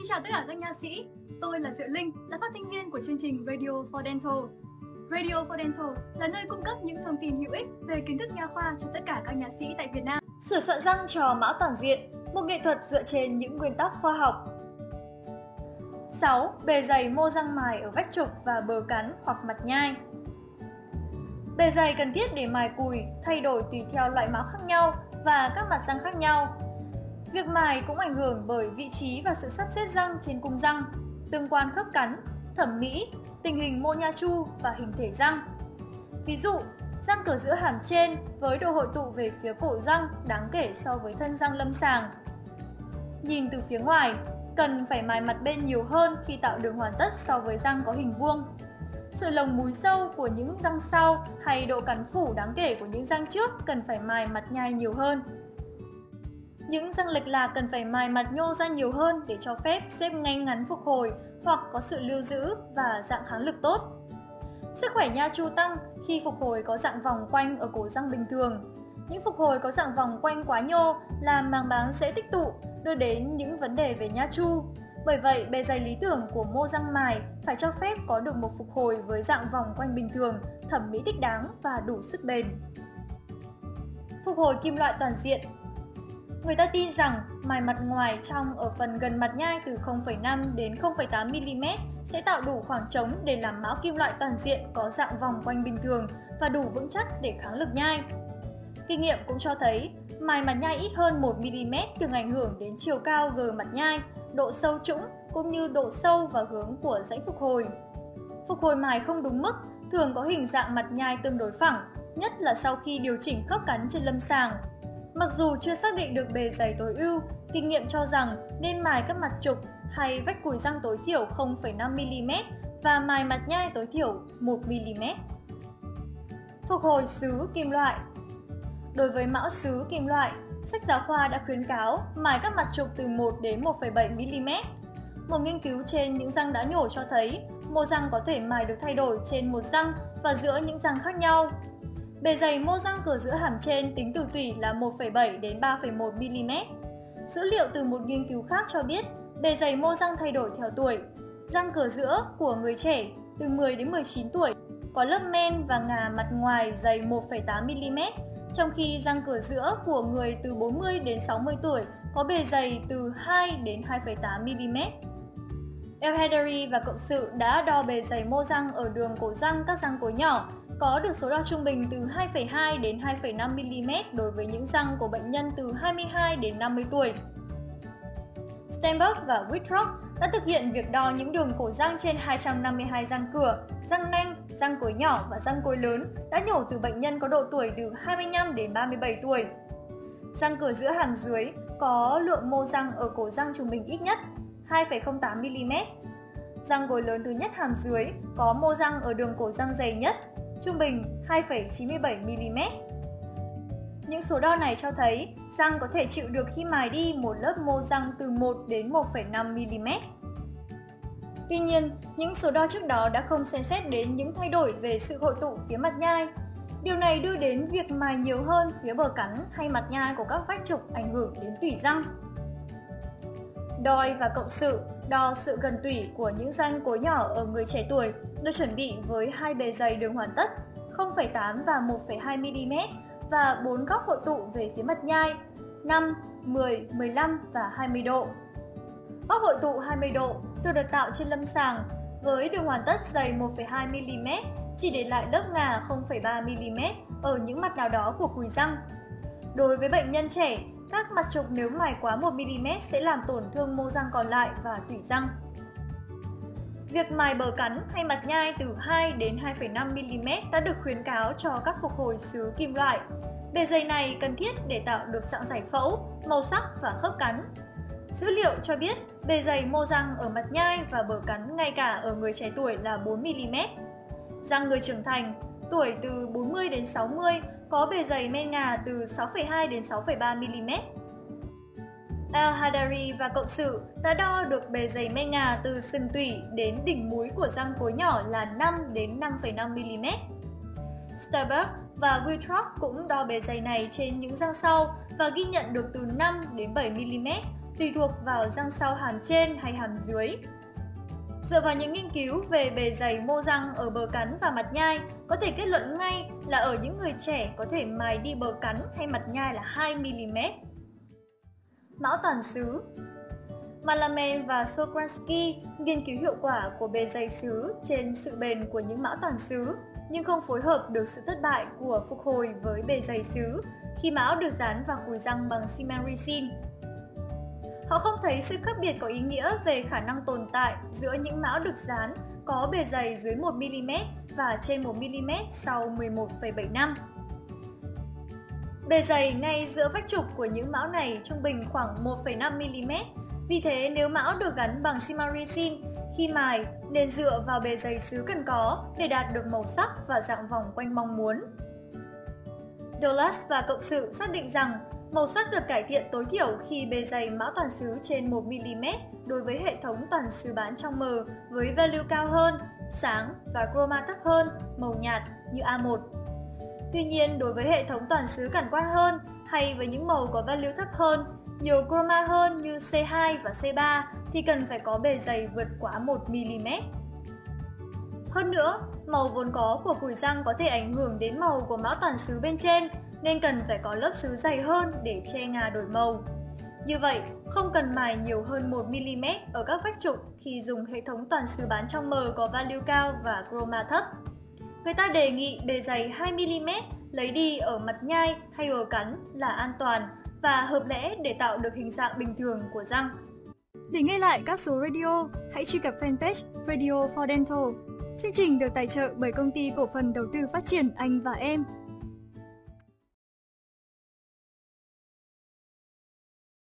Xin chào tất cả các nha sĩ, tôi là Diệu Linh, là phát thanh viên của chương trình Radio for Dental. Radio for Dental là nơi cung cấp những thông tin hữu ích về kiến thức nha khoa cho tất cả các nha sĩ tại Việt Nam. Sửa soạn răng cho mão toàn diện, một nghệ thuật dựa trên những nguyên tắc khoa học. 6. Bề dày mô răng mài ở vách trục và bờ cắn hoặc mặt nhai. Bề dày cần thiết để mài cùi thay đổi tùy theo loại mão khác nhau và các mặt răng khác nhau. Việc mài cũng ảnh hưởng bởi vị trí và sự sắp xếp răng trên cung răng, tương quan khớp cắn, thẩm mỹ, tình hình mô nha chu và hình thể răng. Ví dụ, răng cửa giữa hàm trên với độ hội tụ về phía cổ răng đáng kể so với thân răng lâm sàng. Nhìn từ phía ngoài, cần phải mài mặt bên nhiều hơn khi tạo đường hoàn tất so với răng có hình vuông. Sự lồng múi sâu của những răng sau hay độ cắn phủ đáng kể của những răng trước cần phải mài mặt nhai nhiều hơn. Những răng lệch lạc cần phải mài mặt nhô ra nhiều hơn để cho phép xếp ngay ngắn phục hồi hoặc có sự lưu giữ và dạng kháng lực tốt. Sức khỏe nha chu tăng khi phục hồi có dạng vòng quanh ở cổ răng bình thường. Những phục hồi có dạng vòng quanh quá nhô làm màng báng dễ tích tụ, đưa đến những vấn đề về nha chu. Bởi vậy, bề dày lý tưởng của mô răng mài phải cho phép có được một phục hồi với dạng vòng quanh bình thường, thẩm mỹ thích đáng và đủ sức bền. Phục hồi kim loại toàn diện Người ta tin rằng mài mặt ngoài trong ở phần gần mặt nhai từ 0,5 đến 0,8 mm sẽ tạo đủ khoảng trống để làm mão kim loại toàn diện có dạng vòng quanh bình thường và đủ vững chắc để kháng lực nhai. Kinh nghiệm cũng cho thấy mài mặt nhai ít hơn 1 mm thường ảnh hưởng đến chiều cao gờ mặt nhai, độ sâu trũng cũng như độ sâu và hướng của rãnh phục hồi. Phục hồi mài không đúng mức thường có hình dạng mặt nhai tương đối phẳng, nhất là sau khi điều chỉnh khớp cắn trên lâm sàng Mặc dù chưa xác định được bề dày tối ưu, kinh nghiệm cho rằng nên mài các mặt trục hay vách cùi răng tối thiểu 0,5mm và mài mặt nhai tối thiểu 1mm. Phục hồi sứ kim loại Đối với mão sứ kim loại, sách giáo khoa đã khuyến cáo mài các mặt trục từ 1 đến 1,7mm. Một nghiên cứu trên những răng đã nhổ cho thấy mô răng có thể mài được thay đổi trên một răng và giữa những răng khác nhau Bề dày mô răng cửa giữa hàm trên tính từ tủy là 1,7 đến 3,1 mm. Dữ liệu từ một nghiên cứu khác cho biết bề dày mô răng thay đổi theo tuổi. Răng cửa giữa của người trẻ từ 10 đến 19 tuổi có lớp men và ngà mặt ngoài dày 1,8 mm, trong khi răng cửa giữa của người từ 40 đến 60 tuổi có bề dày từ 2 đến 2,8 mm. Elhedary và cộng sự đã đo bề dày mô răng ở đường cổ răng các răng cối nhỏ có được số đo trung bình từ 2,2 đến 2,5 mm đối với những răng của bệnh nhân từ 22 đến 50 tuổi. Steinberg và Whitrock đã thực hiện việc đo những đường cổ răng trên 252 răng cửa, răng nanh, răng cối nhỏ và răng cối lớn đã nhổ từ bệnh nhân có độ tuổi từ 25 đến 37 tuổi. Răng cửa giữa hàm dưới có lượng mô răng ở cổ răng trung bình ít nhất 2,08 mm. Răng gối lớn thứ nhất hàm dưới có mô răng ở đường cổ răng dày nhất trung bình 2,97mm. Những số đo này cho thấy răng có thể chịu được khi mài đi một lớp mô răng từ 1 đến 1,5mm. Tuy nhiên, những số đo trước đó đã không xem xét đến những thay đổi về sự hội tụ phía mặt nhai. Điều này đưa đến việc mài nhiều hơn phía bờ cắn hay mặt nhai của các vách trục ảnh hưởng đến tủy răng. Đoi và cộng sự đo sự gần tủy của những răng cối nhỏ ở người trẻ tuổi được chuẩn bị với hai bề dày đường hoàn tất 0,8 và 1,2 mm và bốn góc hội tụ về phía mặt nhai 5, 10, 15 và 20 độ. Góc hội tụ 20 độ thường được tạo trên lâm sàng với đường hoàn tất dày 1,2 mm chỉ để lại lớp ngà 0,3 mm ở những mặt nào đó của cùi răng. Đối với bệnh nhân trẻ, các mặt trục nếu mài quá 1mm sẽ làm tổn thương mô răng còn lại và tủy răng. Việc mài bờ cắn hay mặt nhai từ 2 đến 2,5mm đã được khuyến cáo cho các phục hồi xứ kim loại. Bề dày này cần thiết để tạo được dạng giải phẫu, màu sắc và khớp cắn. Dữ liệu cho biết bề dày mô răng ở mặt nhai và bờ cắn ngay cả ở người trẻ tuổi là 4mm. Răng người trưởng thành, tuổi từ 40 đến 60 có bề dày men ngà từ 6,2 đến 6,3 mm. Al Hadari và cộng sự đã đo được bề dày men ngà từ sừng tủy đến đỉnh múi của răng cối nhỏ là 5 đến 5,5 mm. Starbuck và Wittrock cũng đo bề dày này trên những răng sau và ghi nhận được từ 5 đến 7 mm tùy thuộc vào răng sau hàm trên hay hàm dưới. Dựa vào những nghiên cứu về bề dày mô răng ở bờ cắn và mặt nhai, có thể kết luận ngay là ở những người trẻ có thể mài đi bờ cắn hay mặt nhai là 2mm. Mão toàn xứ Malamen và Sokransky nghiên cứu hiệu quả của bề dày xứ trên sự bền của những mão toàn xứ, nhưng không phối hợp được sự thất bại của phục hồi với bề dày xứ khi mão được dán vào cùi răng bằng simericin. Họ không thấy sự khác biệt có ý nghĩa về khả năng tồn tại giữa những mão được dán có bề dày dưới 1mm và trên 1mm sau 11,7 năm. Bề dày ngay giữa vách trục của những mão này trung bình khoảng 1,5mm, vì thế nếu mão được gắn bằng simaricin, khi mài nên dựa vào bề dày xứ cần có để đạt được màu sắc và dạng vòng quanh mong muốn. Dolas và cộng sự xác định rằng Màu sắc được cải thiện tối thiểu khi bề dày mã toàn xứ trên 1mm đối với hệ thống toàn xứ bán trong mờ với value cao hơn, sáng và chroma thấp hơn, màu nhạt như A1. Tuy nhiên, đối với hệ thống toàn xứ cản quang hơn hay với những màu có value thấp hơn, nhiều chroma hơn như C2 và C3 thì cần phải có bề dày vượt quá 1mm. Hơn nữa, màu vốn có của cùi răng có thể ảnh hưởng đến màu của mão toàn xứ bên trên nên cần phải có lớp sứ dày hơn để che ngà đổi màu. Như vậy, không cần mài nhiều hơn 1mm ở các vách trục khi dùng hệ thống toàn sứ bán trong mờ có value cao và chroma thấp. Người ta đề nghị bề dày 2mm lấy đi ở mặt nhai hay ở cắn là an toàn và hợp lẽ để tạo được hình dạng bình thường của răng. Để nghe lại các số radio, hãy truy cập fanpage Radio for Dental. Chương trình được tài trợ bởi công ty cổ phần đầu tư phát triển Anh và Em